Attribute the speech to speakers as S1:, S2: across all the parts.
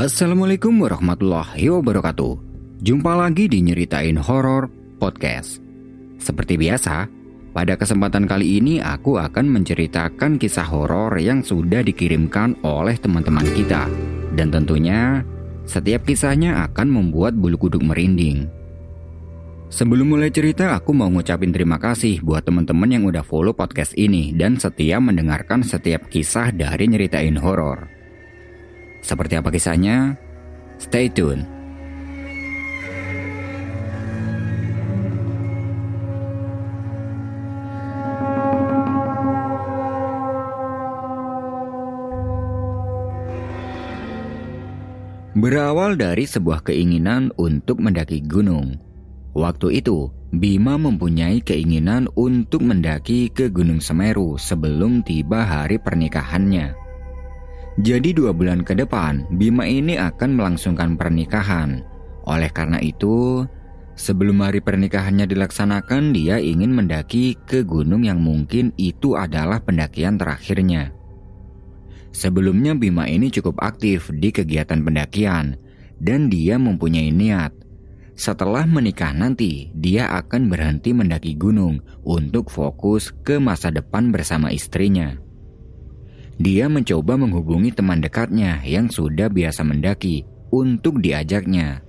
S1: Assalamualaikum warahmatullahi wabarakatuh. Jumpa lagi di Nyeritain Horor Podcast. Seperti biasa, pada kesempatan kali ini aku akan menceritakan kisah horor yang sudah dikirimkan oleh teman-teman kita. Dan tentunya, setiap kisahnya akan membuat bulu kuduk merinding. Sebelum mulai cerita, aku mau ngucapin terima kasih buat teman-teman yang udah follow podcast ini dan setia mendengarkan setiap kisah dari Nyeritain Horor. Seperti apa kisahnya? Stay tune. Berawal dari sebuah keinginan untuk mendaki gunung. Waktu itu, Bima mempunyai keinginan untuk mendaki ke Gunung Semeru sebelum tiba hari pernikahannya. Jadi dua bulan ke depan, Bima ini akan melangsungkan pernikahan. Oleh karena itu, sebelum hari pernikahannya dilaksanakan, dia ingin mendaki ke gunung yang mungkin itu adalah pendakian terakhirnya. Sebelumnya Bima ini cukup aktif di kegiatan pendakian, dan dia mempunyai niat. Setelah menikah nanti, dia akan berhenti mendaki gunung untuk fokus ke masa depan bersama istrinya. Dia mencoba menghubungi teman dekatnya yang sudah biasa mendaki untuk diajaknya.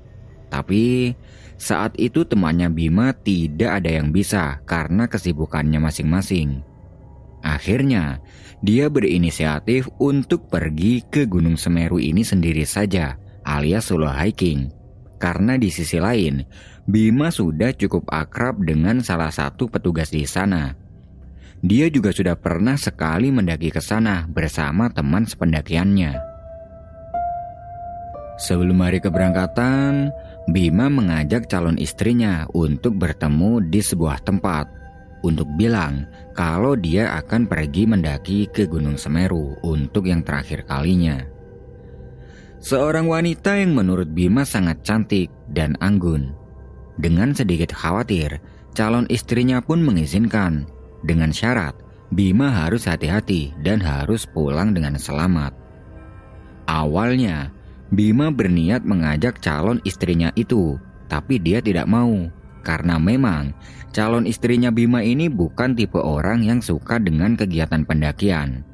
S1: Tapi saat itu temannya Bima tidak ada yang bisa karena kesibukannya masing-masing. Akhirnya, dia berinisiatif untuk pergi ke Gunung Semeru ini sendiri saja, alias solo hiking. Karena di sisi lain, Bima sudah cukup akrab dengan salah satu petugas di sana dia juga sudah pernah sekali mendaki ke sana bersama teman sependakiannya. Sebelum hari keberangkatan, Bima mengajak calon istrinya untuk bertemu di sebuah tempat untuk bilang kalau dia akan pergi mendaki ke Gunung Semeru untuk yang terakhir kalinya. Seorang wanita yang menurut Bima sangat cantik dan anggun. Dengan sedikit khawatir, calon istrinya pun mengizinkan dengan syarat Bima harus hati-hati dan harus pulang dengan selamat. Awalnya, Bima berniat mengajak calon istrinya itu, tapi dia tidak mau karena memang calon istrinya Bima ini bukan tipe orang yang suka dengan kegiatan pendakian.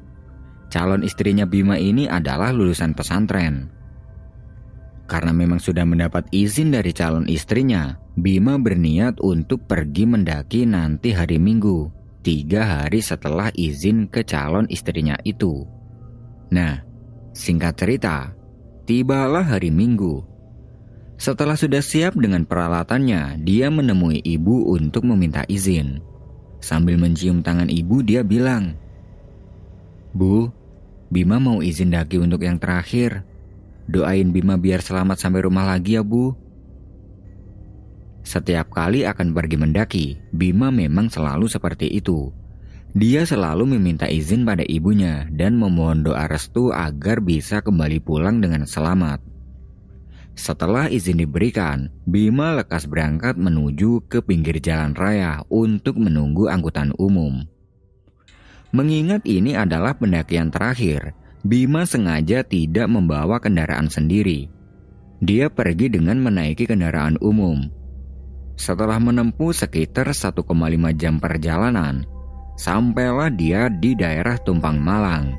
S1: Calon istrinya Bima ini adalah lulusan pesantren. Karena memang sudah mendapat izin dari calon istrinya, Bima berniat untuk pergi mendaki nanti hari Minggu tiga hari setelah izin ke calon istrinya itu. Nah, singkat cerita, tibalah hari Minggu. Setelah sudah siap dengan peralatannya, dia menemui ibu untuk meminta izin. Sambil mencium tangan ibu, dia bilang, "Bu, Bima mau izin daki untuk yang terakhir. Doain Bima biar selamat sampai rumah lagi ya, Bu." Setiap kali akan pergi mendaki, Bima memang selalu seperti itu. Dia selalu meminta izin pada ibunya dan memohon doa restu agar bisa kembali pulang dengan selamat. Setelah izin diberikan, Bima lekas berangkat menuju ke pinggir jalan raya untuk menunggu angkutan umum. Mengingat ini adalah pendakian terakhir, Bima sengaja tidak membawa kendaraan sendiri. Dia pergi dengan menaiki kendaraan umum, setelah menempuh sekitar 1,5 jam perjalanan, sampailah dia di daerah Tumpang Malang.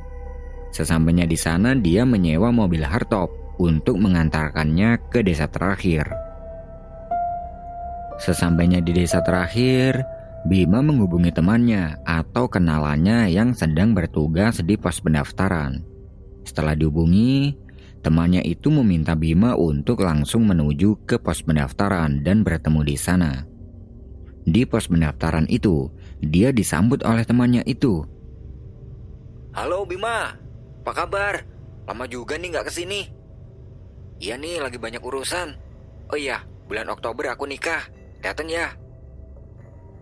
S1: Sesampainya di sana dia menyewa mobil hardtop untuk mengantarkannya ke desa terakhir. Sesampainya di desa terakhir, Bima menghubungi temannya atau kenalannya yang sedang bertugas di pos pendaftaran. Setelah dihubungi, Temannya itu meminta Bima untuk langsung menuju ke pos pendaftaran dan bertemu di sana. Di pos pendaftaran itu, dia disambut oleh temannya itu.
S2: Halo Bima, apa kabar? Lama juga nih gak ke sini. Iya nih, lagi banyak urusan. Oh iya, bulan Oktober aku nikah. Datang ya.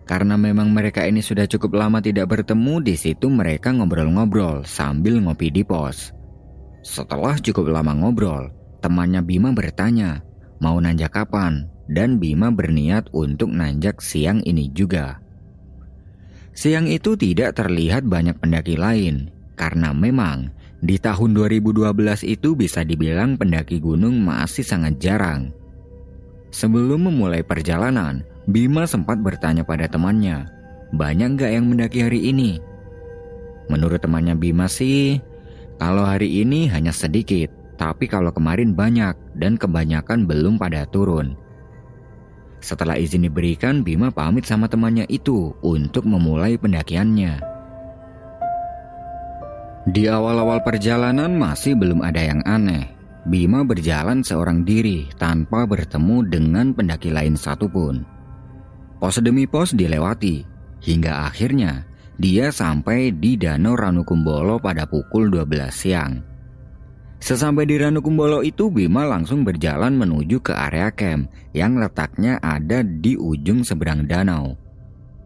S1: Karena memang mereka ini sudah cukup lama tidak bertemu, di situ mereka ngobrol-ngobrol sambil ngopi di pos. Setelah cukup lama ngobrol, temannya Bima bertanya, mau nanjak kapan? Dan Bima berniat untuk nanjak siang ini juga. Siang itu tidak terlihat banyak pendaki lain, karena memang Di tahun 2012 itu bisa dibilang pendaki gunung masih sangat jarang. Sebelum memulai perjalanan, Bima sempat bertanya pada temannya, banyak nggak yang mendaki hari ini? Menurut temannya Bima sih, kalau hari ini hanya sedikit, tapi kalau kemarin banyak dan kebanyakan belum pada turun. Setelah izin diberikan, Bima pamit sama temannya itu untuk memulai pendakiannya. Di awal-awal perjalanan masih belum ada yang aneh. Bima berjalan seorang diri tanpa bertemu dengan pendaki lain satupun. Pos demi pos dilewati, hingga akhirnya dia sampai di Danau Ranukumbolo pada pukul 12 siang. Sesampai di Ranukumbolo itu Bima langsung berjalan menuju ke area camp yang letaknya ada di ujung seberang danau.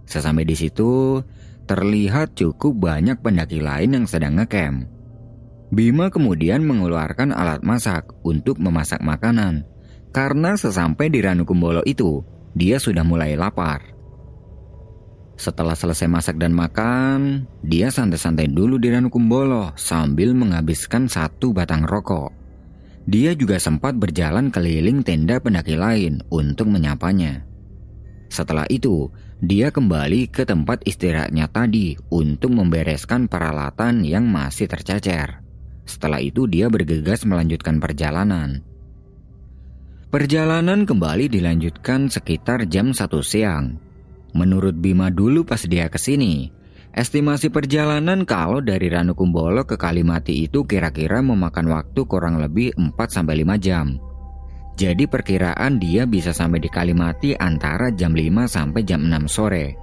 S1: Sesampai di situ, terlihat cukup banyak pendaki lain yang sedang ngecamp. Bima kemudian mengeluarkan alat masak untuk memasak makanan. Karena sesampai di Ranukumbolo itu, dia sudah mulai lapar. Setelah selesai masak dan makan, dia santai-santai dulu di Ranukumbolo sambil menghabiskan satu batang rokok. Dia juga sempat berjalan keliling tenda pendaki lain untuk menyapanya. Setelah itu, dia kembali ke tempat istirahatnya tadi untuk membereskan peralatan yang masih tercecer. Setelah itu dia bergegas melanjutkan perjalanan. Perjalanan kembali dilanjutkan sekitar jam 1 siang. Menurut Bima dulu pas dia ke sini, estimasi perjalanan kalau dari Ranukumbolo ke Kalimati itu kira-kira memakan waktu kurang lebih 4-5 jam. Jadi perkiraan dia bisa sampai di Kalimati antara jam 5 sampai jam 6 sore.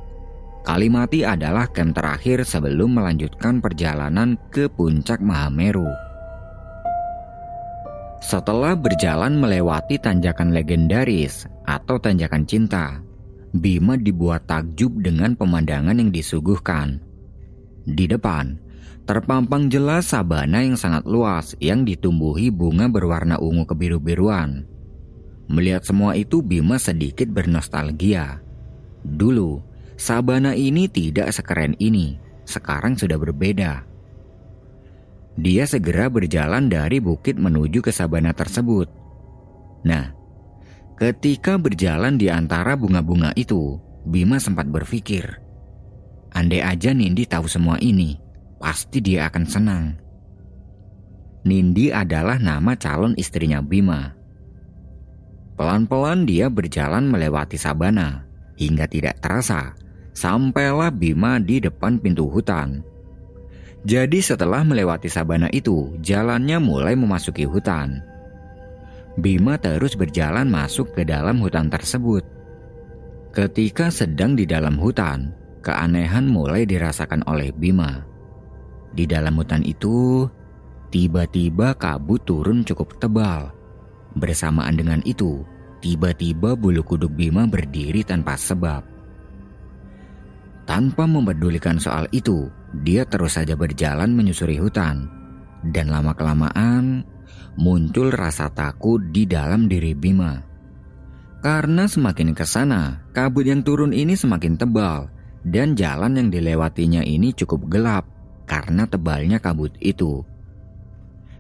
S1: Kalimati adalah camp terakhir sebelum melanjutkan perjalanan ke puncak Mahameru. Setelah berjalan melewati tanjakan legendaris atau tanjakan cinta, Bima dibuat takjub dengan pemandangan yang disuguhkan. Di depan, terpampang jelas sabana yang sangat luas yang ditumbuhi bunga berwarna ungu kebiru-biruan. Melihat semua itu Bima sedikit bernostalgia. Dulu, sabana ini tidak sekeren ini. Sekarang sudah berbeda. Dia segera berjalan dari bukit menuju ke sabana tersebut. Nah, ketika berjalan di antara bunga-bunga itu, Bima sempat berpikir, andai aja Nindi tahu semua ini, pasti dia akan senang. Nindi adalah nama calon istrinya Bima. Pelan-pelan dia berjalan melewati sabana, hingga tidak terasa, sampailah Bima di depan pintu hutan. Jadi setelah melewati sabana itu, jalannya mulai memasuki hutan. Bima terus berjalan masuk ke dalam hutan tersebut. Ketika sedang di dalam hutan, keanehan mulai dirasakan oleh Bima. Di dalam hutan itu, tiba-tiba kabut turun cukup tebal Bersamaan dengan itu, tiba-tiba bulu kuduk Bima berdiri tanpa sebab. Tanpa mempedulikan soal itu, dia terus saja berjalan menyusuri hutan. Dan lama-kelamaan, muncul rasa takut di dalam diri Bima. Karena semakin ke sana, kabut yang turun ini semakin tebal dan jalan yang dilewatinya ini cukup gelap karena tebalnya kabut itu.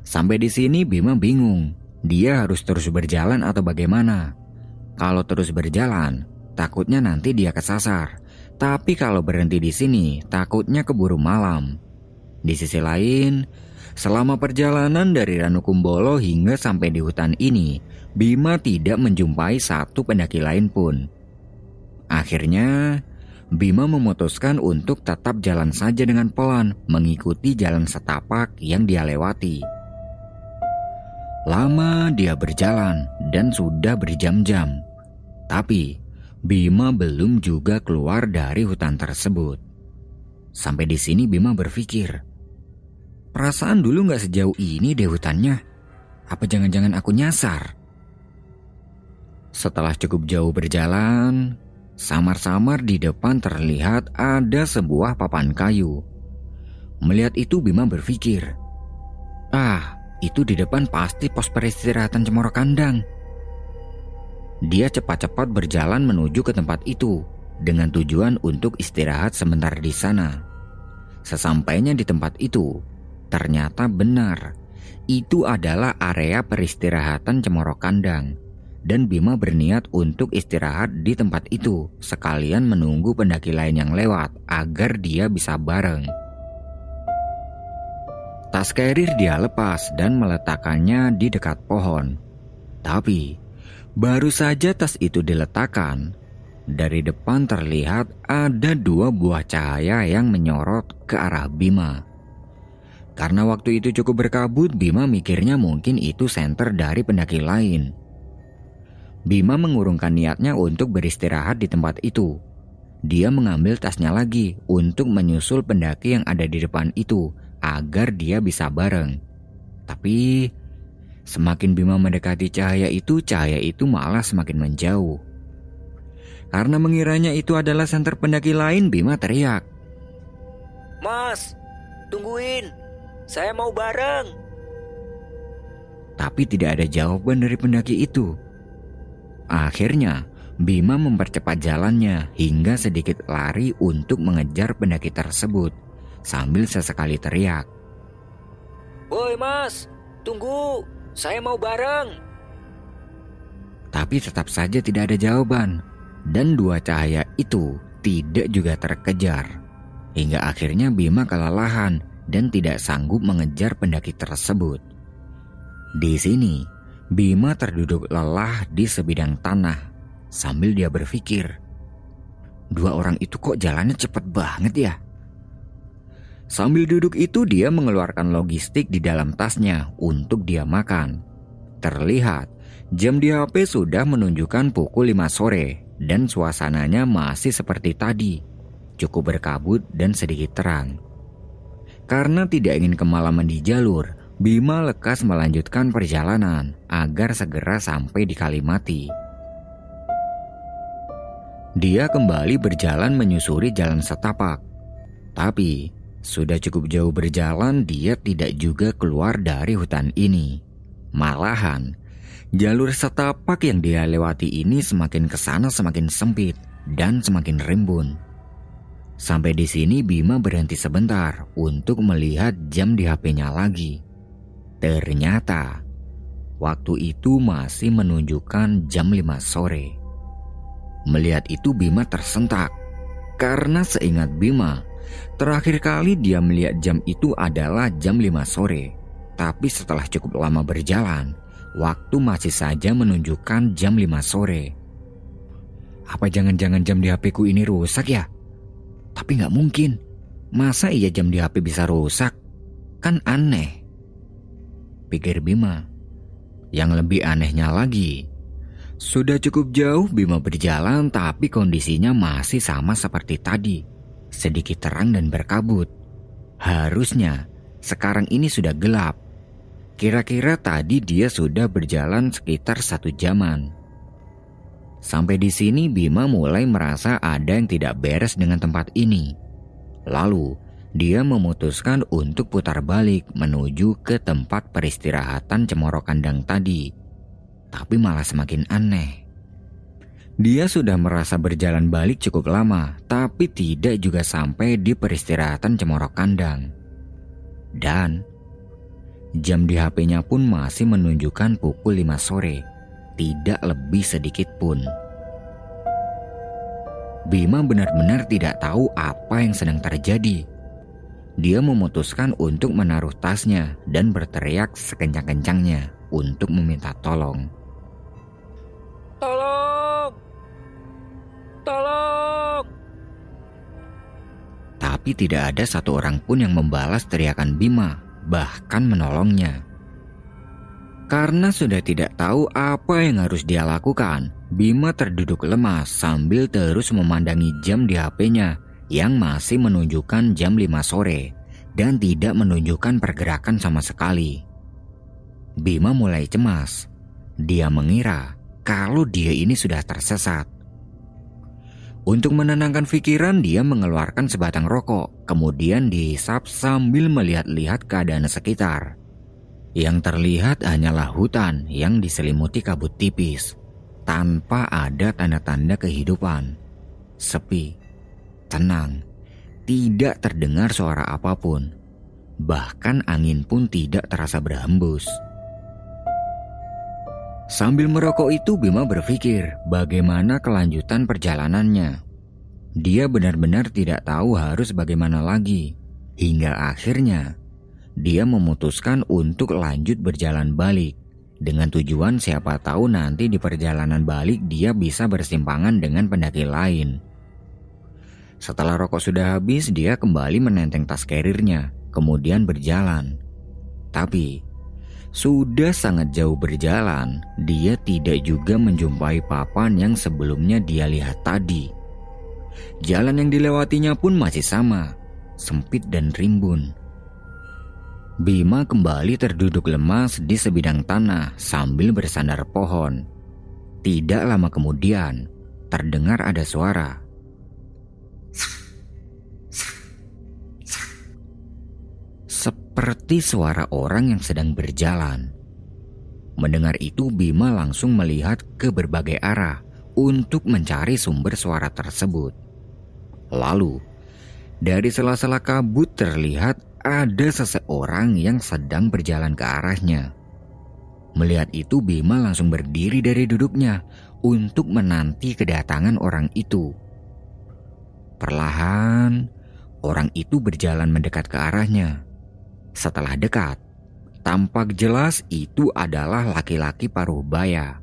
S1: Sampai di sini Bima bingung dia harus terus berjalan atau bagaimana? Kalau terus berjalan, takutnya nanti dia kesasar. Tapi kalau berhenti di sini, takutnya keburu malam. Di sisi lain, selama perjalanan dari Ranukumbolo hingga sampai di hutan ini, Bima tidak menjumpai satu pendaki lain pun. Akhirnya, Bima memutuskan untuk tetap jalan saja dengan pelan mengikuti jalan setapak yang dia lewati. Lama dia berjalan dan sudah berjam-jam. Tapi Bima belum juga keluar dari hutan tersebut. Sampai di sini Bima berpikir, perasaan dulu nggak sejauh ini deh hutannya. Apa jangan-jangan aku nyasar? Setelah cukup jauh berjalan, samar-samar di depan terlihat ada sebuah papan kayu. Melihat itu Bima berpikir, ah itu di depan pasti pos peristirahatan Cemoro Kandang. Dia cepat-cepat berjalan menuju ke tempat itu dengan tujuan untuk istirahat sebentar di sana. Sesampainya di tempat itu, Ternyata benar, itu adalah area peristirahatan Cemoro Kandang. Dan Bima berniat untuk istirahat di tempat itu, sekalian menunggu pendaki lain yang lewat agar dia bisa bareng. Tas carrier dia lepas dan meletakkannya di dekat pohon. Tapi, baru saja tas itu diletakkan, dari depan terlihat ada dua buah cahaya yang menyorot ke arah Bima. Karena waktu itu cukup berkabut, Bima mikirnya mungkin itu senter dari pendaki lain. Bima mengurungkan niatnya untuk beristirahat di tempat itu. Dia mengambil tasnya lagi untuk menyusul pendaki yang ada di depan itu agar dia bisa bareng. Tapi semakin Bima mendekati cahaya itu, cahaya itu malah semakin menjauh. Karena mengiranya itu adalah senter pendaki lain, Bima teriak.
S2: Mas, tungguin. Saya mau bareng.
S1: Tapi tidak ada jawaban dari pendaki itu. Akhirnya, Bima mempercepat jalannya hingga sedikit lari untuk mengejar pendaki tersebut sambil sesekali teriak.
S2: Woi mas, tunggu, saya mau bareng.
S1: Tapi tetap saja tidak ada jawaban, dan dua cahaya itu tidak juga terkejar. Hingga akhirnya Bima kelelahan dan tidak sanggup mengejar pendaki tersebut. Di sini, Bima terduduk lelah di sebidang tanah sambil dia berpikir, dua orang itu kok jalannya cepat banget ya? Sambil duduk itu dia mengeluarkan logistik di dalam tasnya untuk dia makan. Terlihat jam di HP sudah menunjukkan pukul 5 sore dan suasananya masih seperti tadi. Cukup berkabut dan sedikit terang. Karena tidak ingin kemalaman di jalur, Bima lekas melanjutkan perjalanan agar segera sampai di Kalimati. Dia kembali berjalan menyusuri jalan setapak. Tapi sudah cukup jauh berjalan, dia tidak juga keluar dari hutan ini. Malahan, jalur setapak yang dia lewati ini semakin ke sana semakin sempit dan semakin rimbun. Sampai di sini Bima berhenti sebentar untuk melihat jam di HP-nya lagi. Ternyata waktu itu masih menunjukkan jam 5 sore. Melihat itu Bima tersentak karena seingat Bima Terakhir kali dia melihat jam itu adalah jam 5 sore. Tapi setelah cukup lama berjalan, waktu masih saja menunjukkan jam 5 sore. Apa jangan-jangan jam di HP ku ini rusak ya? Tapi nggak mungkin. Masa iya jam di HP bisa rusak? Kan aneh. Pikir Bima. Yang lebih anehnya lagi, sudah cukup jauh Bima berjalan tapi kondisinya masih sama seperti tadi sedikit terang dan berkabut. Harusnya sekarang ini sudah gelap. Kira-kira tadi dia sudah berjalan sekitar satu jaman. Sampai di sini Bima mulai merasa ada yang tidak beres dengan tempat ini. Lalu dia memutuskan untuk putar balik menuju ke tempat peristirahatan Cemoro Kandang tadi. Tapi malah semakin aneh. Dia sudah merasa berjalan balik cukup lama, tapi tidak juga sampai di peristirahatan Cemoro Kandang. Dan jam di HP-nya pun masih menunjukkan pukul 5 sore, tidak lebih sedikit pun. Bima benar-benar tidak tahu apa yang sedang terjadi. Dia memutuskan untuk menaruh tasnya dan berteriak sekencang-kencangnya untuk meminta tolong. tapi tidak ada satu orang pun yang membalas teriakan Bima, bahkan menolongnya. Karena sudah tidak tahu apa yang harus dia lakukan, Bima terduduk lemas sambil terus memandangi jam di HP-nya yang masih menunjukkan jam 5 sore dan tidak menunjukkan pergerakan sama sekali. Bima mulai cemas. Dia mengira kalau dia ini sudah tersesat. Untuk menenangkan pikiran, dia mengeluarkan sebatang rokok, kemudian dihisap sambil melihat-lihat keadaan sekitar. Yang terlihat hanyalah hutan yang diselimuti kabut tipis, tanpa ada tanda-tanda kehidupan. Sepi, tenang, tidak terdengar suara apa pun. Bahkan angin pun tidak terasa berhembus. Sambil merokok itu Bima berpikir bagaimana kelanjutan perjalanannya. Dia benar-benar tidak tahu harus bagaimana lagi. Hingga akhirnya dia memutuskan untuk lanjut berjalan balik. Dengan tujuan siapa tahu nanti di perjalanan balik dia bisa bersimpangan dengan pendaki lain. Setelah rokok sudah habis, dia kembali menenteng tas kerirnya, kemudian berjalan. Tapi, sudah sangat jauh berjalan, dia tidak juga menjumpai papan yang sebelumnya dia lihat tadi. Jalan yang dilewatinya pun masih sama, sempit dan rimbun. Bima kembali terduduk lemas di sebidang tanah sambil bersandar pohon. Tidak lama kemudian, terdengar ada suara. Seperti suara orang yang sedang berjalan. Mendengar itu, Bima langsung melihat ke berbagai arah untuk mencari sumber suara tersebut. Lalu, dari sela-sela kabut terlihat ada seseorang yang sedang berjalan ke arahnya. Melihat itu Bima langsung berdiri dari duduknya untuk menanti kedatangan orang itu. Perlahan, orang itu berjalan mendekat ke arahnya. Setelah dekat, tampak jelas itu adalah laki-laki paruh baya,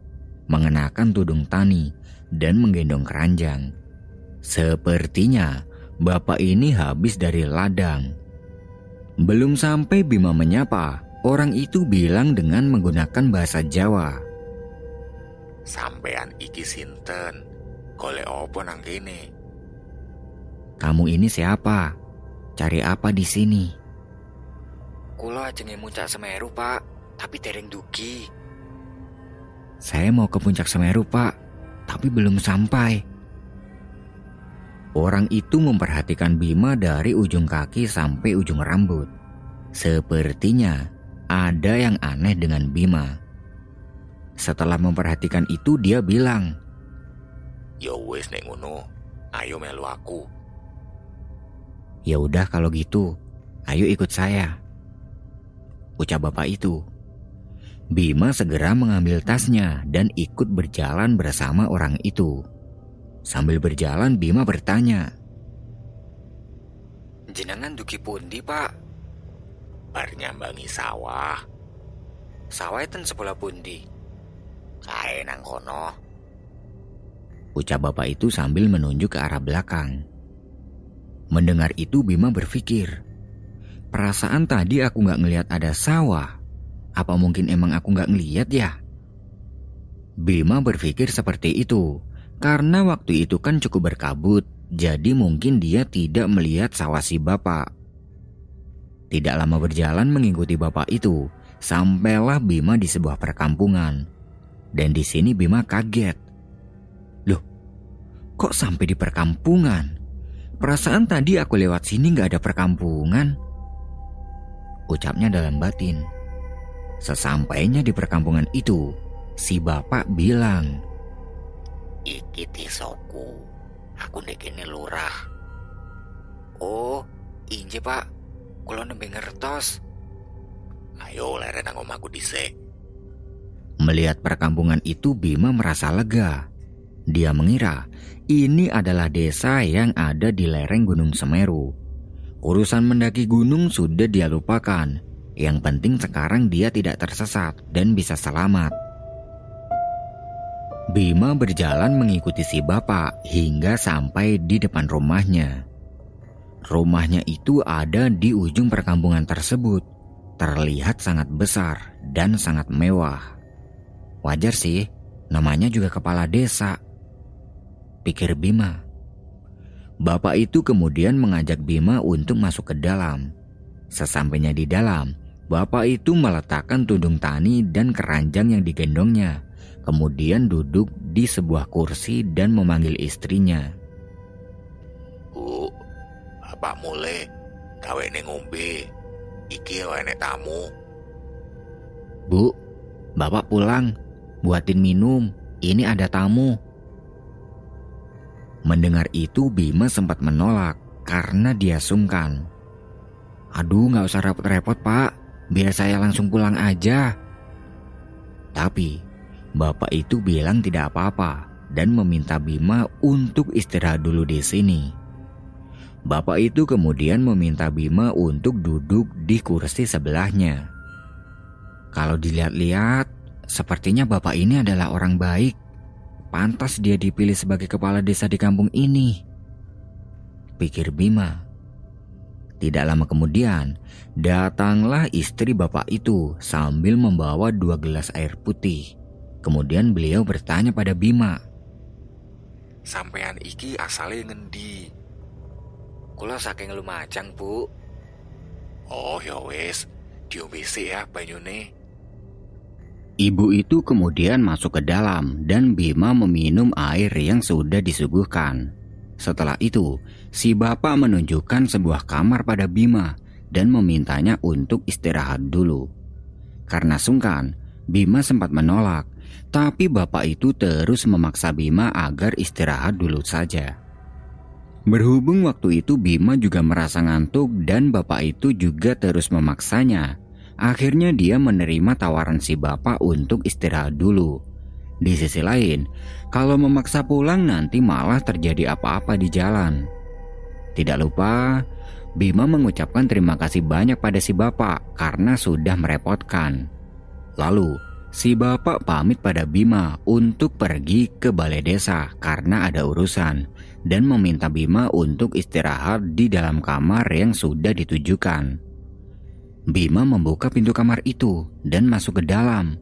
S1: mengenakan tudung tani dan menggendong keranjang. Sepertinya bapak ini habis dari ladang belum sampai Bima menyapa, orang itu bilang dengan menggunakan bahasa Jawa.
S3: Sampean iki sinten? Kole opo nang kene?
S1: Kamu ini siapa? Cari apa di sini?
S2: Kulo ajenge muncak Semeru, Pak, tapi dereng dugi.
S1: Saya mau ke puncak Semeru, Pak, tapi belum sampai. Orang itu memperhatikan Bima dari ujung kaki sampai ujung rambut. Sepertinya ada yang aneh dengan Bima. Setelah memperhatikan itu dia bilang,
S3: "Yo ya wes nek ngono, ayo melu aku."
S1: Ya udah kalau gitu, ayo ikut saya. Ucap bapak itu. Bima segera mengambil tasnya dan ikut berjalan bersama orang itu. Sambil berjalan Bima bertanya.
S2: Jenengan duki pundi pak?
S3: Bar nyambangi sawah.
S2: Sawah itu sebelah pundi?
S3: Kae nang kono.
S1: Ucap bapak itu sambil menunjuk ke arah belakang. Mendengar itu Bima berpikir, perasaan tadi aku gak ngeliat ada sawah. Apa mungkin emang aku gak ngeliat ya? Bima berpikir seperti itu karena waktu itu kan cukup berkabut, jadi mungkin dia tidak melihat sawah si bapak. Tidak lama berjalan mengikuti bapak itu, sampailah Bima di sebuah perkampungan. Dan di sini Bima kaget. Loh, kok sampai di perkampungan? Perasaan tadi aku lewat sini gak ada perkampungan. Ucapnya dalam batin. Sesampainya di perkampungan itu, si bapak bilang,
S3: Iki tisoku. Aku ndekene lurah.
S2: Oh, inje pak. Kulo nembe ngertos.
S3: Ayo leren nang omahku dhisik.
S1: Melihat perkampungan itu Bima merasa lega. Dia mengira ini adalah desa yang ada di lereng Gunung Semeru. Urusan mendaki gunung sudah dia lupakan. Yang penting sekarang dia tidak tersesat dan bisa selamat. Bima berjalan mengikuti si bapak hingga sampai di depan rumahnya. Rumahnya itu ada di ujung perkampungan tersebut. Terlihat sangat besar dan sangat mewah. Wajar sih, namanya juga kepala desa. Pikir Bima. Bapak itu kemudian mengajak Bima untuk masuk ke dalam. Sesampainya di dalam, bapak itu meletakkan tudung tani dan keranjang yang digendongnya kemudian duduk di sebuah kursi dan memanggil istrinya.
S3: Bu, bapak mulai gawe ngombe. Iki enek tamu.
S1: Bu, bapak pulang, buatin minum. Ini ada tamu. Mendengar itu Bima sempat menolak karena dia sungkan. Aduh gak usah repot-repot pak, biar saya langsung pulang aja. Tapi bapak itu bilang tidak apa-apa dan meminta Bima untuk istirahat dulu di sini. Bapak itu kemudian meminta Bima untuk duduk di kursi sebelahnya. Kalau dilihat-lihat, sepertinya bapak ini adalah orang baik. Pantas dia dipilih sebagai kepala desa di kampung ini. Pikir Bima. Tidak lama kemudian, datanglah istri bapak itu sambil membawa dua gelas air putih. Kemudian beliau bertanya pada Bima,
S3: Sampean iki asale ngendi?
S2: Kula saking lumajang, Bu.
S3: Oh ya wis, diombe ya banyune.
S1: Ibu itu kemudian masuk ke dalam dan Bima meminum air yang sudah disuguhkan. Setelah itu, si bapak menunjukkan sebuah kamar pada Bima dan memintanya untuk istirahat dulu. Karena sungkan, Bima sempat menolak tapi bapak itu terus memaksa Bima agar istirahat dulu saja. Berhubung waktu itu Bima juga merasa ngantuk dan bapak itu juga terus memaksanya. Akhirnya dia menerima tawaran si bapak untuk istirahat dulu. Di sisi lain, kalau memaksa pulang nanti malah terjadi apa-apa di jalan. Tidak lupa, Bima mengucapkan terima kasih banyak pada si bapak karena sudah merepotkan. Lalu, si bapak pamit pada Bima untuk pergi ke balai desa karena ada urusan dan meminta Bima untuk istirahat di dalam kamar yang sudah ditujukan. Bima membuka pintu kamar itu dan masuk ke dalam.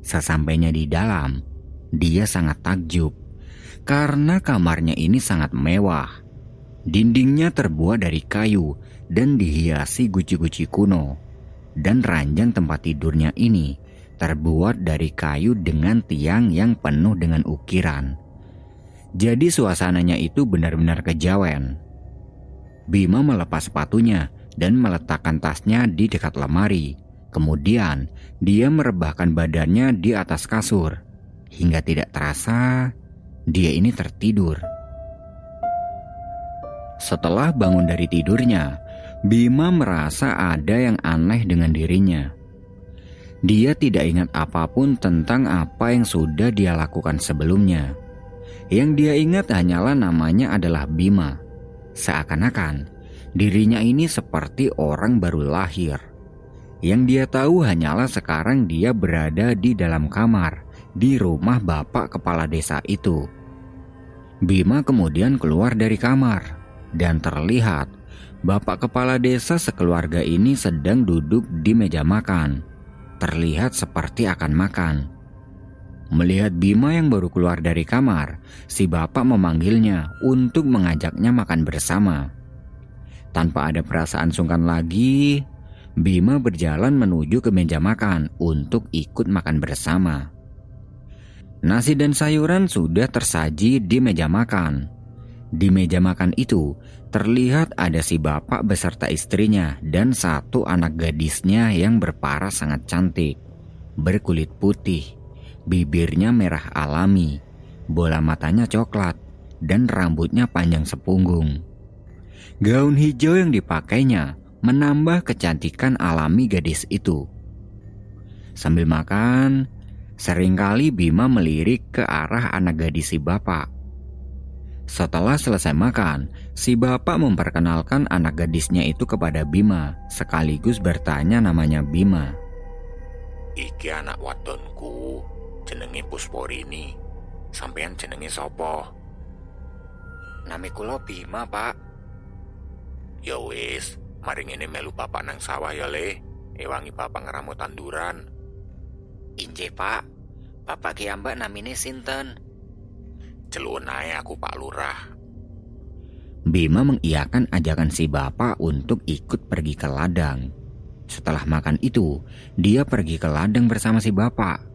S1: Sesampainya di dalam, dia sangat takjub karena kamarnya ini sangat mewah. Dindingnya terbuat dari kayu dan dihiasi guci-guci kuno. Dan ranjang tempat tidurnya ini terbuat dari kayu dengan tiang yang penuh dengan ukiran. Jadi suasananya itu benar-benar kejawen. Bima melepas sepatunya dan meletakkan tasnya di dekat lemari. Kemudian dia merebahkan badannya di atas kasur. Hingga tidak terasa dia ini tertidur. Setelah bangun dari tidurnya, Bima merasa ada yang aneh dengan dirinya. Dia tidak ingat apa pun tentang apa yang sudah dia lakukan sebelumnya. Yang dia ingat hanyalah namanya adalah Bima. Seakan-akan dirinya ini seperti orang baru lahir. Yang dia tahu hanyalah sekarang dia berada di dalam kamar di rumah bapak kepala desa itu. Bima kemudian keluar dari kamar dan terlihat bapak kepala desa sekeluarga ini sedang duduk di meja makan terlihat seperti akan makan. Melihat Bima yang baru keluar dari kamar, si bapak memanggilnya untuk mengajaknya makan bersama. Tanpa ada perasaan sungkan lagi, Bima berjalan menuju ke meja makan untuk ikut makan bersama. Nasi dan sayuran sudah tersaji di meja makan. Di meja makan itu terlihat ada si bapak beserta istrinya dan satu anak gadisnya yang berparas sangat cantik, berkulit putih, bibirnya merah alami, bola matanya coklat, dan rambutnya panjang sepunggung. Gaun hijau yang dipakainya menambah kecantikan alami gadis itu. Sambil makan, sering kali Bima melirik ke arah anak gadis si bapak setelah selesai makan, si bapak memperkenalkan anak gadisnya itu kepada Bima, sekaligus bertanya namanya Bima.
S3: Iki anak wadonku, jenenge Pusporini. Sampean jenenge sopo?
S2: Nami kulo Bima, Pak.
S3: Ya wis, maring ini melu bapak nang sawah ya le. Ewangi bapak ngeramu tanduran.
S2: Inje, Pak. Bapak kiambak namine sinten?
S3: Celun aku Pak Lurah.
S1: Bima mengiyakan ajakan si bapak untuk ikut pergi ke ladang. Setelah makan itu, dia pergi ke ladang bersama si bapak.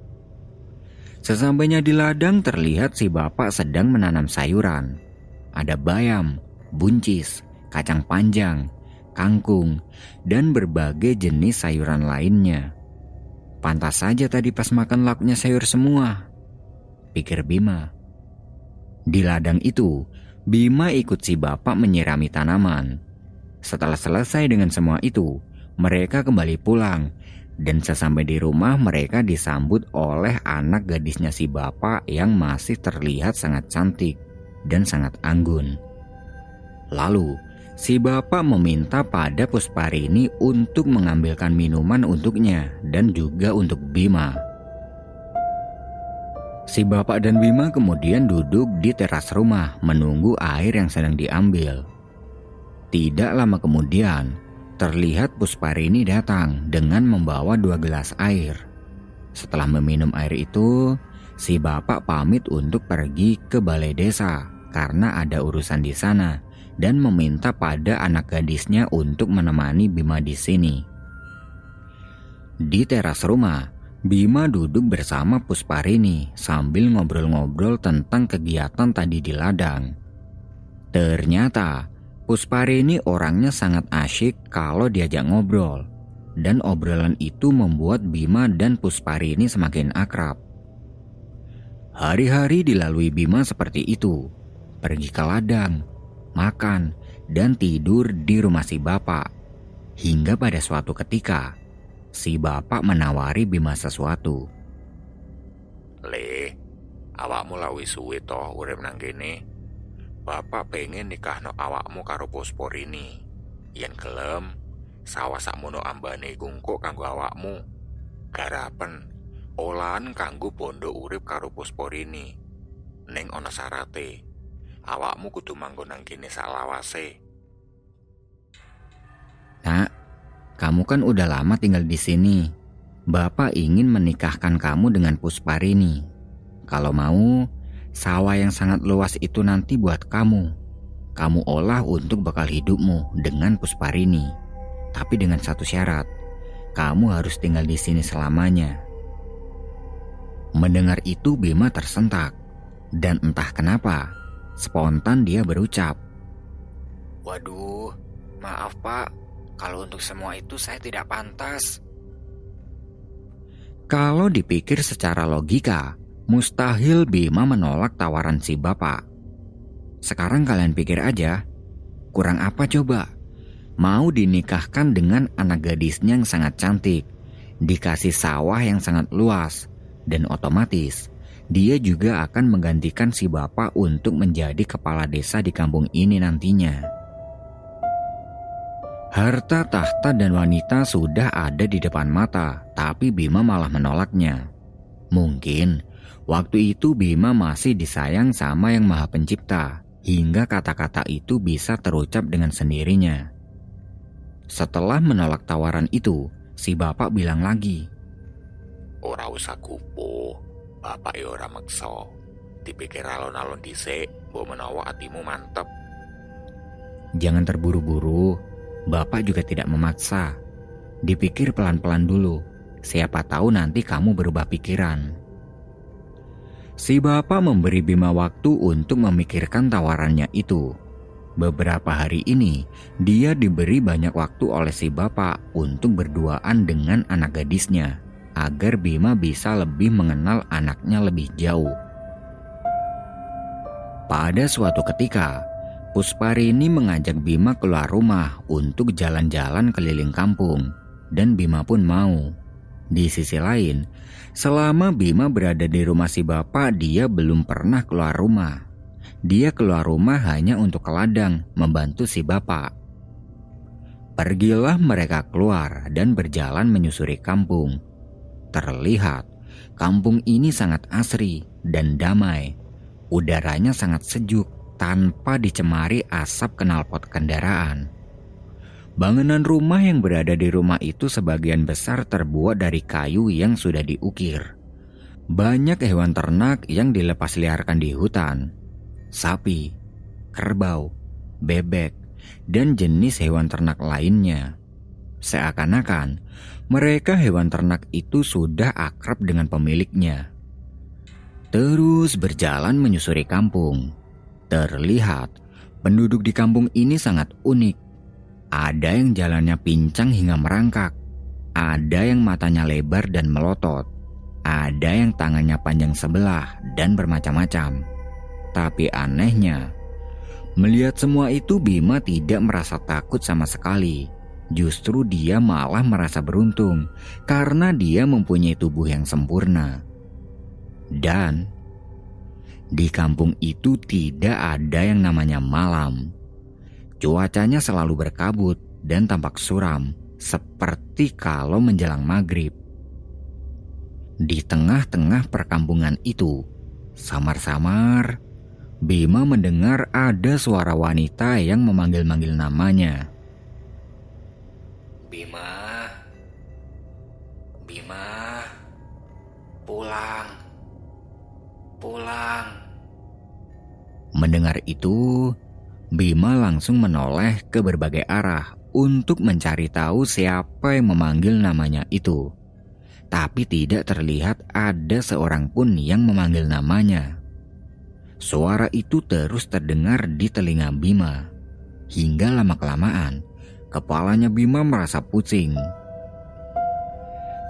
S1: Sesampainya di ladang terlihat si bapak sedang menanam sayuran. Ada bayam, buncis, kacang panjang, kangkung, dan berbagai jenis sayuran lainnya. Pantas saja tadi pas makan lauknya sayur semua, pikir Bima. Di ladang itu, Bima ikut si bapak menyirami tanaman. Setelah selesai dengan semua itu, mereka kembali pulang dan sesampai di rumah mereka disambut oleh anak gadisnya si bapak yang masih terlihat sangat cantik dan sangat anggun. Lalu, si bapak meminta pada Pusparini untuk mengambilkan minuman untuknya dan juga untuk Bima. Si bapak dan Bima kemudian duduk di teras rumah menunggu air yang sedang diambil. Tidak lama kemudian, terlihat Pusparini datang dengan membawa dua gelas air. Setelah meminum air itu, si bapak pamit untuk pergi ke balai desa karena ada urusan di sana dan meminta pada anak gadisnya untuk menemani Bima di sini. Di teras rumah, Bima duduk bersama Pusparini sambil ngobrol-ngobrol tentang kegiatan tadi di ladang. Ternyata Puspari ini orangnya sangat asyik kalau diajak ngobrol. Dan obrolan itu membuat Bima dan Puspari ini semakin akrab. Hari-hari dilalui Bima seperti itu. Pergi ke ladang, makan, dan tidur di rumah si bapak. Hingga pada suatu ketika, si bapak menawari Bima sesuatu.
S3: Le, awakmu lawi suwe toh urip nang kene. Bapak pengen nikah no awakmu karo ini. Yen gelem, sawah sakmono ambane gungkuk kanggo awakmu. Garapen, olahan kanggo bondo urip karo ini. Neng ana sarate, awakmu kudu manggon nang salawase.
S1: Nak, kamu kan udah lama tinggal di sini. Bapak ingin menikahkan kamu dengan Pusparini. Kalau mau, Sawah yang sangat luas itu nanti buat kamu. Kamu olah untuk bekal hidupmu dengan Pusparini. Tapi dengan satu syarat, kamu harus tinggal di sini selamanya. Mendengar itu Bima tersentak. Dan entah kenapa, spontan dia berucap.
S2: Waduh, maaf pak, kalau untuk semua itu saya tidak pantas.
S1: Kalau dipikir secara logika, Mustahil Bima menolak tawaran si bapak. Sekarang kalian pikir aja, kurang apa coba? Mau dinikahkan dengan anak gadisnya yang sangat cantik, dikasih sawah yang sangat luas, dan otomatis dia juga akan menggantikan si bapak untuk menjadi kepala desa di kampung ini nantinya. Harta, tahta, dan wanita sudah ada di depan mata, tapi Bima malah menolaknya. Mungkin Waktu itu Bima masih disayang sama yang maha pencipta, hingga kata-kata itu bisa terucap dengan sendirinya. Setelah menolak tawaran itu, si bapak bilang lagi,
S3: Ora usah kupo, bapak ya ora maksa. Dipikir alon-alon dhisik, mbok menawa atimu mantep.
S1: Jangan terburu-buru, bapak juga tidak memaksa. Dipikir pelan-pelan dulu, siapa tahu nanti kamu berubah pikiran. Si bapak memberi Bima waktu untuk memikirkan tawarannya itu. Beberapa hari ini, dia diberi banyak waktu oleh si bapak untuk berduaan dengan anak gadisnya, agar Bima bisa lebih mengenal anaknya lebih jauh. Pada suatu ketika, Pusparini mengajak Bima keluar rumah untuk jalan-jalan keliling kampung, dan Bima pun mau. Di sisi lain, selama Bima berada di rumah si bapak, dia belum pernah keluar rumah. Dia keluar rumah hanya untuk ke ladang membantu si bapak. Pergilah mereka keluar dan berjalan menyusuri kampung. Terlihat kampung ini sangat asri dan damai. Udaranya sangat sejuk tanpa dicemari asap knalpot kendaraan. Bangunan rumah yang berada di rumah itu sebagian besar terbuat dari kayu yang sudah diukir. Banyak hewan ternak yang dilepas liarkan di hutan. Sapi, kerbau, bebek, dan jenis hewan ternak lainnya. Seakan-akan mereka hewan ternak itu sudah akrab dengan pemiliknya. Terus berjalan menyusuri kampung. Terlihat penduduk di kampung ini sangat unik ada yang jalannya pincang hingga merangkak. Ada yang matanya lebar dan melotot. Ada yang tangannya panjang sebelah dan bermacam-macam. Tapi anehnya, Melihat semua itu Bima tidak merasa takut sama sekali. Justru dia malah merasa beruntung karena dia mempunyai tubuh yang sempurna. Dan di kampung itu tidak ada yang namanya malam. Cuacanya selalu berkabut dan tampak suram, seperti kalau menjelang maghrib. Di tengah-tengah perkampungan itu, samar-samar Bima mendengar ada suara wanita yang memanggil-manggil namanya.
S2: Bima, Bima, pulang, pulang.
S1: Mendengar itu, Bima langsung menoleh ke berbagai arah untuk mencari tahu siapa yang memanggil namanya itu. Tapi tidak terlihat ada seorang pun yang memanggil namanya. Suara itu terus terdengar di telinga Bima. Hingga lama-kelamaan, kepalanya Bima merasa pusing.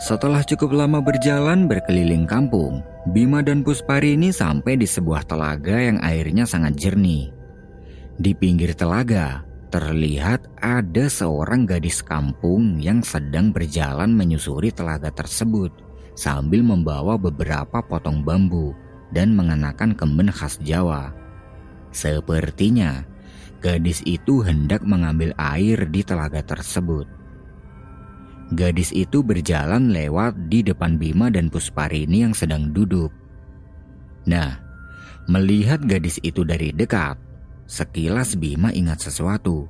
S1: Setelah cukup lama berjalan berkeliling kampung, Bima dan Pusparini sampai di sebuah telaga yang airnya sangat jernih. Di pinggir telaga, terlihat ada seorang gadis kampung yang sedang berjalan menyusuri telaga tersebut sambil membawa beberapa potong bambu dan mengenakan kemben khas Jawa. Sepertinya gadis itu hendak mengambil air di telaga tersebut. Gadis itu berjalan lewat di depan Bima dan Pusparini yang sedang duduk. Nah, melihat gadis itu dari dekat, sekilas Bima ingat sesuatu.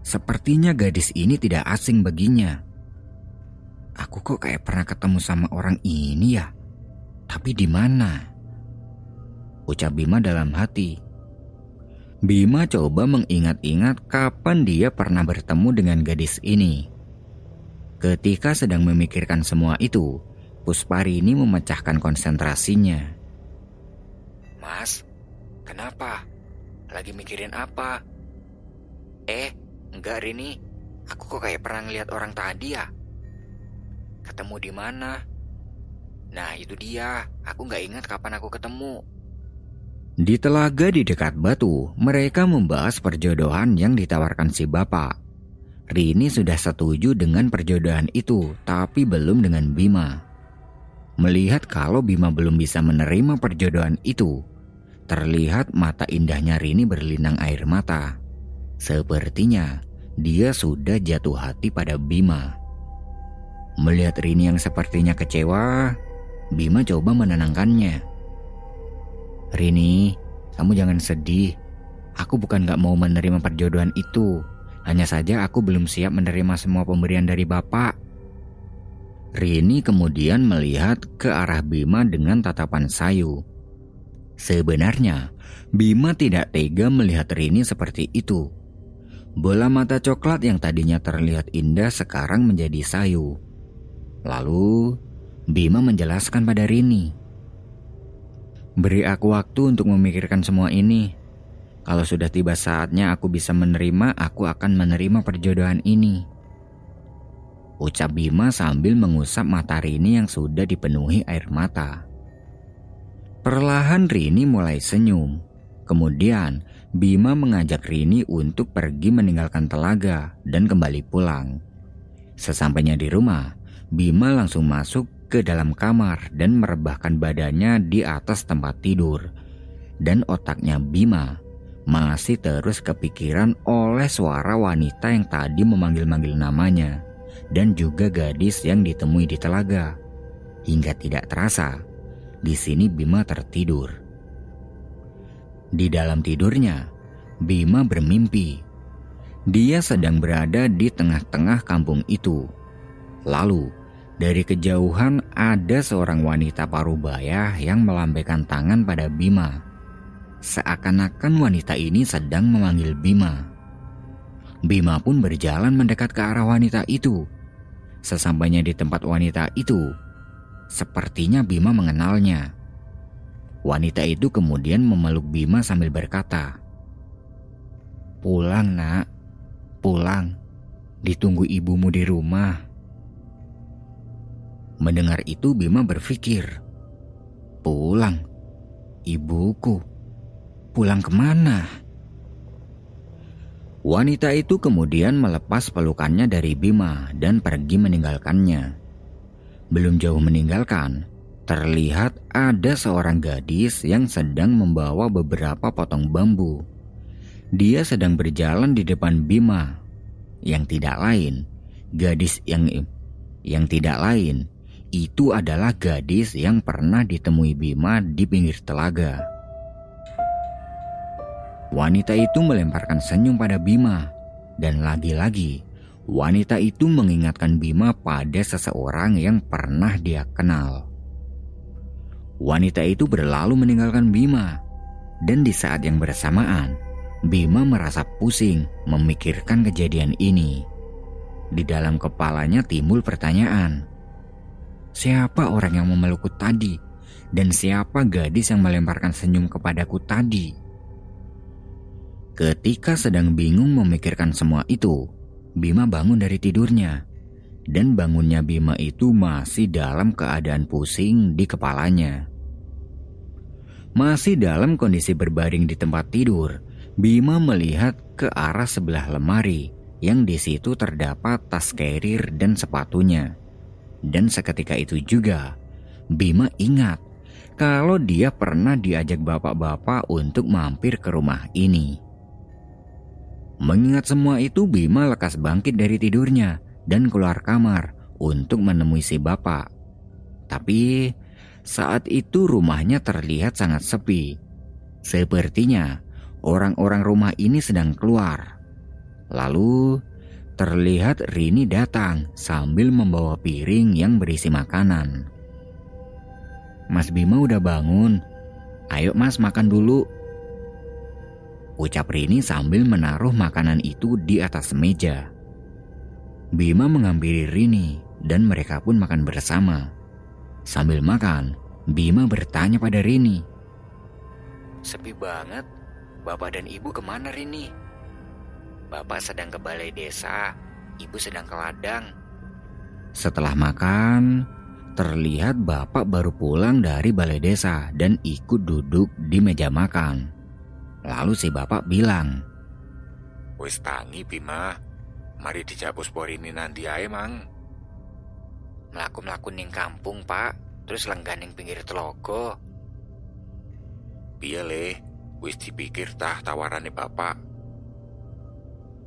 S1: Sepertinya gadis ini tidak asing baginya. Aku kok kayak pernah ketemu sama orang ini ya? Tapi di mana? Ucap Bima dalam hati. Bima coba mengingat-ingat kapan dia pernah bertemu dengan gadis ini. Ketika sedang memikirkan semua itu, Pusparini memecahkan konsentrasinya.
S2: Mas, kenapa? Lagi mikirin apa? Eh, enggak Rini. Aku kok kayak pernah ngeliat orang tadi ya? Ketemu di mana? Nah itu dia, aku nggak ingat kapan aku ketemu.
S1: Di telaga di dekat batu, mereka membahas perjodohan yang ditawarkan si bapak. Rini sudah setuju dengan perjodohan itu, tapi belum dengan Bima. Melihat kalau Bima belum bisa menerima perjodohan itu, terlihat mata indahnya Rini berlinang air mata. Sepertinya dia sudah jatuh hati pada Bima. Melihat Rini yang sepertinya kecewa, Bima coba menenangkannya. Rini, kamu jangan sedih. Aku bukan gak mau menerima perjodohan itu. Hanya saja aku belum siap menerima semua pemberian dari Bapak. Rini kemudian melihat ke arah Bima dengan tatapan sayu. Sebenarnya, Bima tidak tega melihat Rini seperti itu. Bola mata coklat yang tadinya terlihat indah sekarang menjadi sayu. Lalu, Bima menjelaskan pada Rini. Beri aku waktu untuk memikirkan semua ini. Kalau sudah tiba saatnya aku bisa menerima, aku akan menerima perjodohan ini. Ucap Bima sambil mengusap mata Rini yang sudah dipenuhi air mata. Perlahan Rini mulai senyum. Kemudian Bima mengajak Rini untuk pergi meninggalkan telaga dan kembali pulang. Sesampainya di rumah, Bima langsung masuk ke dalam kamar dan merebahkan badannya di atas tempat tidur. Dan otaknya Bima masih terus kepikiran oleh suara wanita yang tadi memanggil-manggil namanya dan juga gadis yang ditemui di telaga. Hingga tidak terasa, di sini Bima tertidur. Di dalam tidurnya, Bima bermimpi. Dia sedang berada di tengah-tengah kampung itu. Lalu, dari kejauhan ada seorang wanita parubaya yang melambaikan tangan pada Bima. Seakan-akan wanita ini sedang memanggil Bima. Bima pun berjalan mendekat ke arah wanita itu. Sesampainya di tempat wanita itu, sepertinya Bima mengenalnya. Wanita itu kemudian memeluk Bima sambil berkata, "Pulang, Nak. Pulang. Ditunggu ibumu di rumah." Mendengar itu Bima berpikir, pulang, ibuku, pulang ke mana? Wanita itu kemudian melepas pelukannya dari Bima dan pergi meninggalkannya. Belum jauh meninggalkan, terlihat ada seorang gadis yang sedang membawa beberapa potong bambu. Dia sedang berjalan di depan Bima, yang tidak lain, gadis yang yang tidak lain itu adalah gadis yang pernah ditemui Bima di pinggir telaga. Wanita itu melemparkan senyum pada Bima, dan lagi-lagi wanita itu mengingatkan Bima pada seseorang yang pernah dia kenal. Wanita itu berlalu meninggalkan Bima, dan di saat yang bersamaan, Bima merasa pusing memikirkan kejadian ini. Di dalam kepalanya timbul pertanyaan, siapa orang yang memelukku tadi, dan siapa gadis yang melemparkan senyum kepadaku tadi? Ketika sedang bingung memikirkan semua itu, Bima bangun dari tidurnya. Dan bangunnya Bima itu masih dalam keadaan pusing di kepalanya. Masih dalam kondisi berbaring di tempat tidur, Bima melihat ke arah sebelah lemari yang di situ terdapat tas carrier dan sepatunya. Dan seketika itu juga, Bima ingat kalau dia pernah diajak bapak-bapak untuk mampir ke rumah ini. Mengingat semua itu, Bima lekas bangkit dari tidurnya dan keluar kamar untuk menemui si bapak. Tapi saat itu rumahnya terlihat sangat sepi. Sepertinya orang-orang rumah ini sedang keluar. Lalu terlihat Rini datang sambil membawa piring yang berisi makanan. Mas Bima udah bangun. Ayo mas makan dulu, Ucap Rini sambil menaruh makanan itu di atas meja. Bima mengampiri Rini dan mereka pun makan bersama. Sambil makan, Bima bertanya pada Rini.
S2: Sepi banget, bapak dan ibu ke mana Rini? Bapak sedang ke balai desa, ibu sedang ke ladang.
S1: Setelah makan, terlihat bapak baru pulang dari balai desa dan ikut duduk di meja makan. Lalu si bapak bilang,
S3: Wis tangi Bima, mari dijak puspor ini nanti ae mang.
S2: Melaku-melaku ning kampung pak, terus lengganing pinggir telogo.
S3: Piye le, wis dipikir tah tawarannya bapak.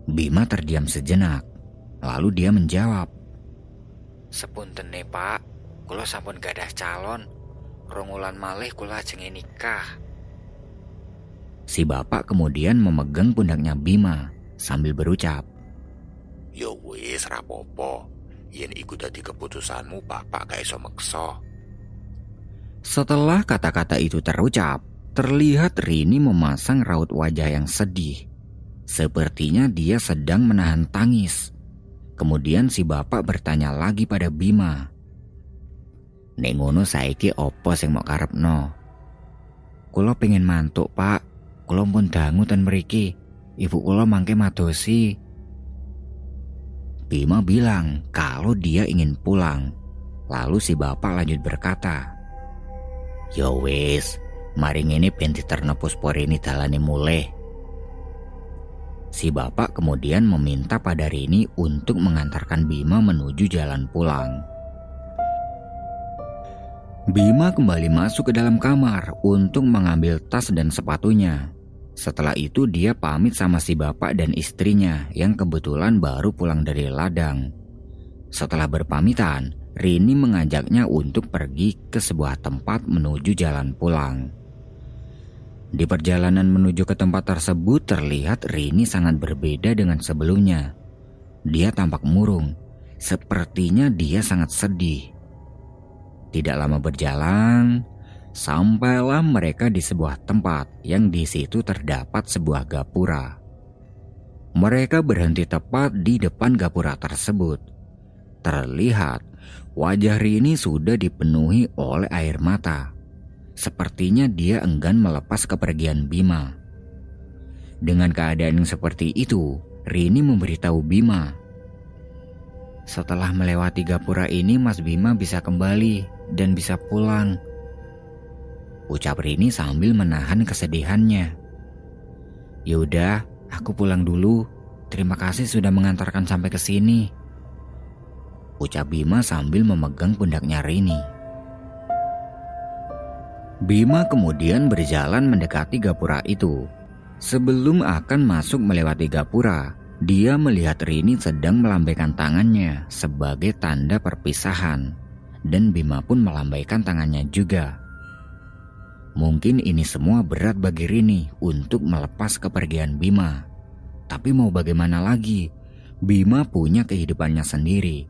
S1: Bima terdiam sejenak, lalu dia menjawab.
S2: Sepunten nih pak, kula sampun gadah calon, rongulan malih kula ajeng nikah.
S1: Si bapak kemudian memegang pundaknya Bima sambil berucap.
S3: Yo ya wis rapopo, yen ikut dadi keputusanmu bapak gak iso meksa.
S1: Setelah kata-kata itu terucap, terlihat Rini memasang raut wajah yang sedih. Sepertinya dia sedang menahan tangis. Kemudian si bapak bertanya lagi pada Bima. Nek ngono saiki opo sing mau karepno? Kulo pengen mantuk pak, Kulo pun dangu dan meriki. Ibu kulo mangke madosi. Bima bilang kalau dia ingin pulang. Lalu si bapak lanjut berkata, Yo ya wis, mari ini penti ternepus pori ini dalane mulai. Si bapak kemudian meminta pada Rini untuk mengantarkan Bima menuju jalan pulang. Bima kembali masuk ke dalam kamar untuk mengambil tas dan sepatunya. Setelah itu dia pamit sama si bapak dan istrinya yang kebetulan baru pulang dari ladang. Setelah berpamitan, Rini mengajaknya untuk pergi ke sebuah tempat menuju jalan pulang. Di perjalanan menuju ke tempat tersebut terlihat Rini sangat berbeda dengan sebelumnya. Dia tampak murung, sepertinya dia sangat sedih. Tidak lama berjalan, Sampailah mereka di sebuah tempat yang di situ terdapat sebuah gapura. Mereka berhenti tepat di depan gapura tersebut. Terlihat wajah Rini sudah dipenuhi oleh air mata. Sepertinya dia enggan melepas kepergian Bima. Dengan keadaan yang seperti itu, Rini memberitahu Bima. Setelah melewati gapura ini, Mas Bima bisa kembali dan bisa pulang Ucap Rini sambil menahan kesedihannya. Yaudah, aku pulang dulu. Terima kasih sudah mengantarkan sampai ke sini. Ucap Bima sambil memegang pundaknya Rini. Bima kemudian berjalan mendekati gapura itu. Sebelum akan masuk melewati gapura, dia melihat Rini sedang melambaikan tangannya sebagai tanda perpisahan. Dan Bima pun melambaikan tangannya juga. Mungkin ini semua berat bagi Rini untuk melepas kepergian Bima. Tapi mau bagaimana lagi? Bima punya kehidupannya sendiri.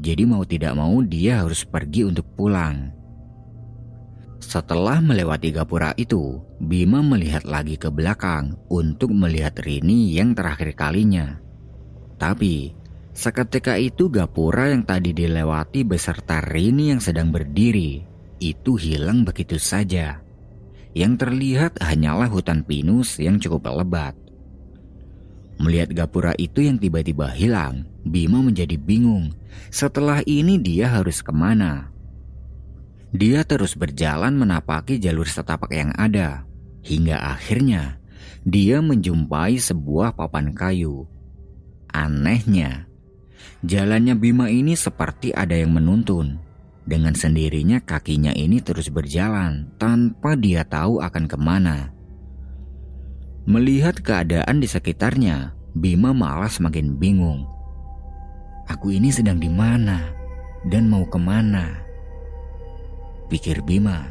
S1: Jadi mau tidak mau dia harus pergi untuk pulang. Setelah melewati gapura itu, Bima melihat lagi ke belakang untuk melihat Rini yang terakhir kalinya. Tapi, seketika itu gapura yang tadi dilewati beserta Rini yang sedang berdiri, itu hilang begitu saja. Yang terlihat hanyalah hutan pinus yang cukup lebat. Melihat gapura itu yang tiba-tiba hilang, Bima menjadi bingung. Setelah ini dia harus ke mana? Dia terus berjalan menapaki jalur setapak yang ada. Hingga akhirnya dia menjumpai sebuah papan kayu. Anehnya, jalannya Bima ini seperti ada yang menuntun. Dengan sendirinya kakinya ini terus berjalan tanpa dia tahu akan ke mana. Melihat keadaan di sekitarnya, Bima malah semakin bingung. Aku ini sedang di mana dan mau ke mana? Pikir Bima.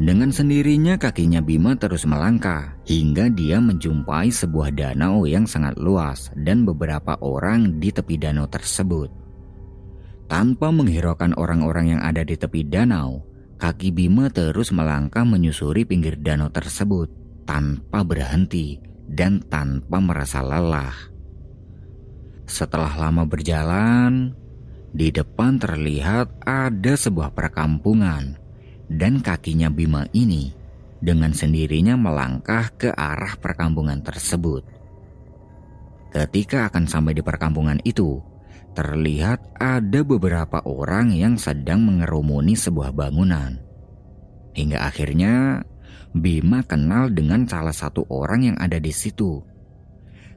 S1: Dengan sendirinya kakinya Bima terus melangkah hingga dia menjumpai sebuah danau yang sangat luas dan beberapa orang di tepi danau tersebut. Tanpa menghiraukan orang-orang yang ada di tepi danau, kaki Bima terus melangkah menyusuri pinggir danau tersebut tanpa berhenti dan tanpa merasa lelah. Setelah lama berjalan, di depan terlihat ada sebuah perkampungan dan kakinya Bima ini dengan sendirinya melangkah ke arah perkampungan tersebut. Ketika akan sampai di perkampungan itu, terlihat ada beberapa orang yang sedang mengerumuni sebuah bangunan. Hingga akhirnya Bima kenal dengan salah satu orang yang ada di situ.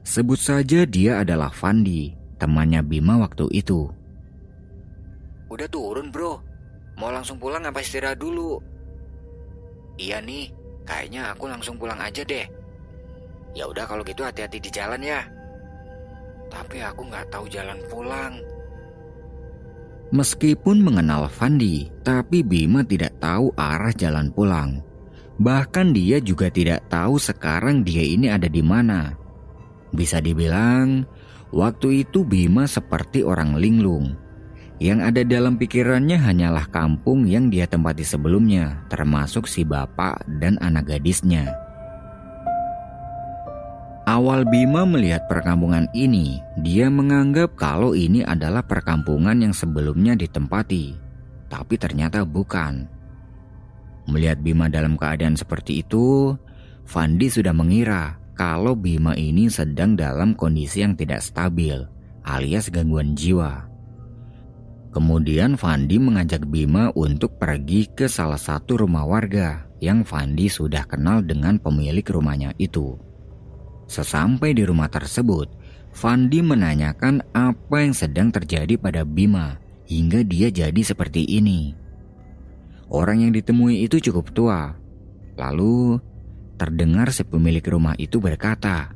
S1: Sebut saja dia adalah Fandi, temannya Bima waktu itu.
S2: Udah turun bro, mau langsung pulang apa istirahat dulu? Iya nih, kayaknya aku langsung pulang aja deh. Ya udah kalau gitu hati-hati di jalan ya. Tapi aku nggak tahu jalan pulang.
S1: Meskipun mengenal Fandi, tapi Bima tidak tahu arah jalan pulang. Bahkan dia juga tidak tahu sekarang dia ini ada di mana. Bisa dibilang, waktu itu Bima seperti orang linglung. Yang ada dalam pikirannya hanyalah kampung yang dia tempati sebelumnya, termasuk si bapak dan anak gadisnya. Awal Bima melihat perkampungan ini, dia menganggap kalau ini adalah perkampungan yang sebelumnya ditempati. Tapi ternyata bukan. Melihat Bima dalam keadaan seperti itu, Fandi sudah mengira kalau Bima ini sedang dalam kondisi yang tidak stabil, alias gangguan jiwa. Kemudian Fandi mengajak Bima untuk pergi ke salah satu rumah warga yang Fandi sudah kenal dengan pemilik rumahnya itu. Sesampai di rumah tersebut, Fandi menanyakan apa yang sedang terjadi pada Bima hingga dia jadi seperti ini. Orang yang ditemui itu cukup tua. Lalu terdengar si pemilik rumah itu berkata,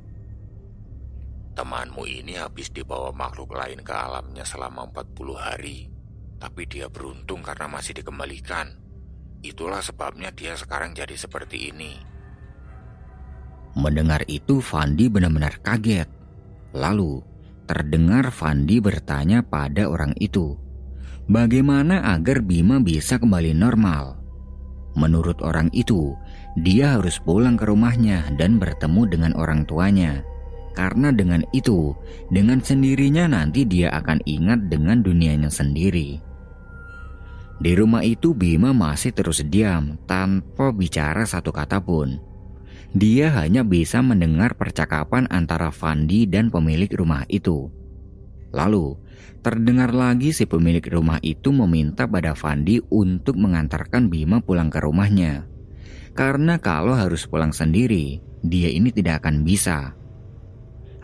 S3: Temanmu ini habis dibawa makhluk lain ke alamnya selama 40 hari. Tapi dia beruntung karena masih dikembalikan. Itulah sebabnya dia sekarang jadi seperti ini.
S1: Mendengar itu Fandi benar-benar kaget. Lalu terdengar Fandi bertanya pada orang itu, Bagaimana agar Bima bisa kembali normal? Menurut orang itu, dia harus pulang ke rumahnya dan bertemu dengan orang tuanya. Karena dengan itu, dengan sendirinya nanti dia akan ingat dengan dunianya sendiri. Di rumah itu Bima masih terus diam tanpa bicara satu kata pun. Dia hanya bisa mendengar percakapan antara Fandi dan pemilik rumah itu. Lalu, terdengar lagi si pemilik rumah itu meminta pada Fandi untuk mengantarkan Bima pulang ke rumahnya. Karena kalau harus pulang sendiri, dia ini tidak akan bisa.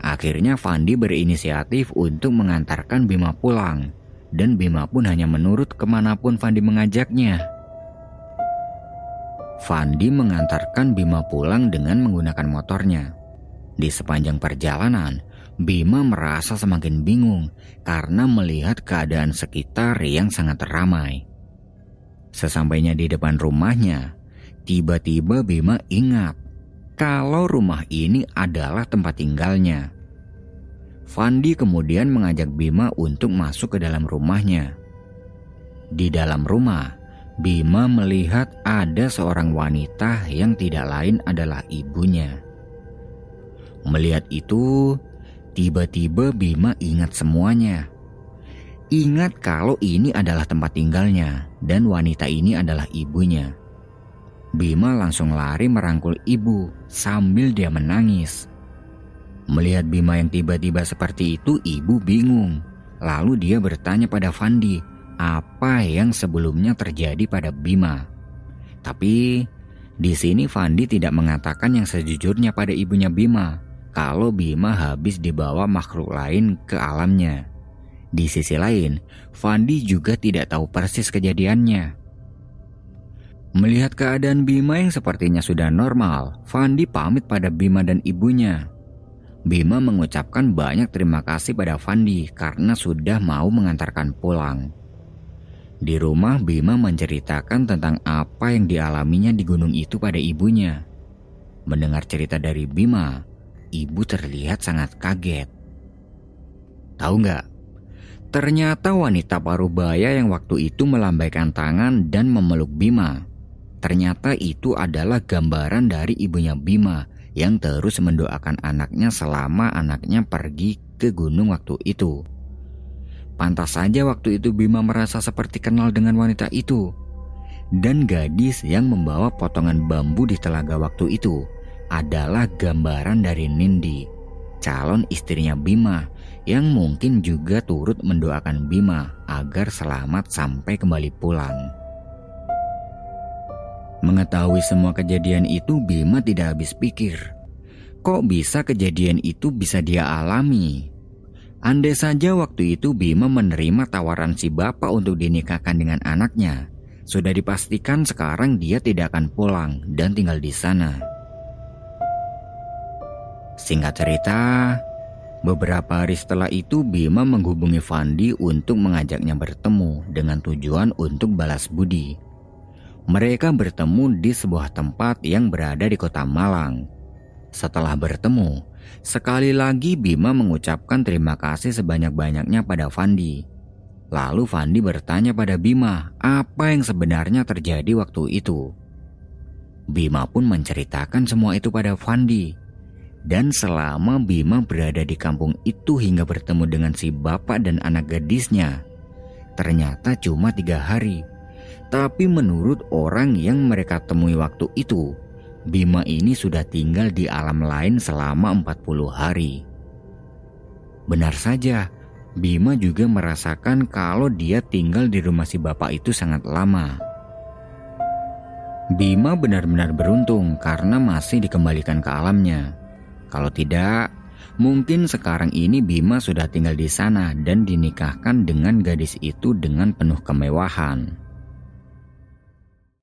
S1: Akhirnya Fandi berinisiatif untuk mengantarkan Bima pulang. Dan Bima pun hanya menurut ke mana pun Fandi mengajaknya. Fandi mengantarkan Bima pulang dengan menggunakan motornya. Di sepanjang perjalanan, Bima merasa semakin bingung karena melihat keadaan sekitar yang sangat ramai. Sesampainya di depan rumahnya, tiba-tiba Bima ingat kalau rumah ini adalah tempat tinggalnya. Fandi kemudian mengajak Bima untuk masuk ke dalam rumahnya. Di dalam rumah, Bima melihat ada seorang wanita yang tidak lain adalah ibunya. Melihat itu, Tiba-tiba Bima ingat semuanya. Ingat kalau ini adalah tempat tinggalnya dan wanita ini adalah ibunya. Bima langsung lari merangkul ibu sambil dia menangis. Melihat Bima yang tiba-tiba seperti itu, ibu bingung. Lalu dia bertanya pada Fandi apa yang sebelumnya terjadi pada Bima. Tapi di sini Fandi tidak mengatakan yang sejujurnya pada ibunya Bima kalau Bima habis dibawa makhluk lain ke alamnya. Di sisi lain, Fandi juga tidak tahu persis kejadiannya. Melihat keadaan Bima yang sepertinya sudah normal, Fandi pamit pada Bima dan ibunya. Bima mengucapkan banyak terima kasih pada Fandi karena sudah mau mengantarkan pulang. Di rumah, Bima menceritakan tentang apa yang dialaminya di gunung itu pada ibunya. Mendengar cerita dari Bima, ibu terlihat sangat kaget. Tahu nggak? Ternyata wanita parubaya yang waktu itu melambaikan tangan dan memeluk Bima. Ternyata itu adalah gambaran dari ibunya Bima yang terus mendoakan anaknya selama anaknya pergi ke gunung waktu itu. Pantas saja waktu itu Bima merasa seperti kenal dengan wanita itu. Dan gadis yang membawa potongan bambu di telaga waktu itu adalah gambaran dari Nindi, calon istrinya Bima yang mungkin juga turut mendoakan Bima agar selamat sampai kembali pulang. Mengetahui semua kejadian itu Bima tidak habis pikir. Kok bisa kejadian itu bisa dia alami? Andai saja waktu itu Bima menerima tawaran si bapak untuk dinikahkan dengan anaknya, sudah dipastikan sekarang dia tidak akan pulang dan tinggal di sana. Singkat cerita, beberapa hari setelah itu Bima menghubungi Fandi untuk mengajaknya bertemu dengan tujuan untuk balas budi. Mereka bertemu di sebuah tempat yang berada di kota Malang. Setelah bertemu, sekali lagi Bima mengucapkan terima kasih sebanyak-banyaknya pada Fandi. Lalu Fandi bertanya pada Bima apa yang sebenarnya terjadi waktu itu. Bima pun menceritakan semua itu pada Fandi dan selama Bima berada di kampung itu hingga bertemu dengan si bapak dan anak gadisnya, ternyata cuma tiga hari. Tapi menurut orang yang mereka temui waktu itu, Bima ini sudah tinggal di alam lain selama 40 hari. Benar saja, Bima juga merasakan kalau dia tinggal di rumah si bapak itu sangat lama. Bima benar-benar beruntung karena masih dikembalikan ke alamnya. Kalau tidak, mungkin sekarang ini Bima sudah tinggal di sana dan dinikahkan dengan gadis itu dengan penuh kemewahan.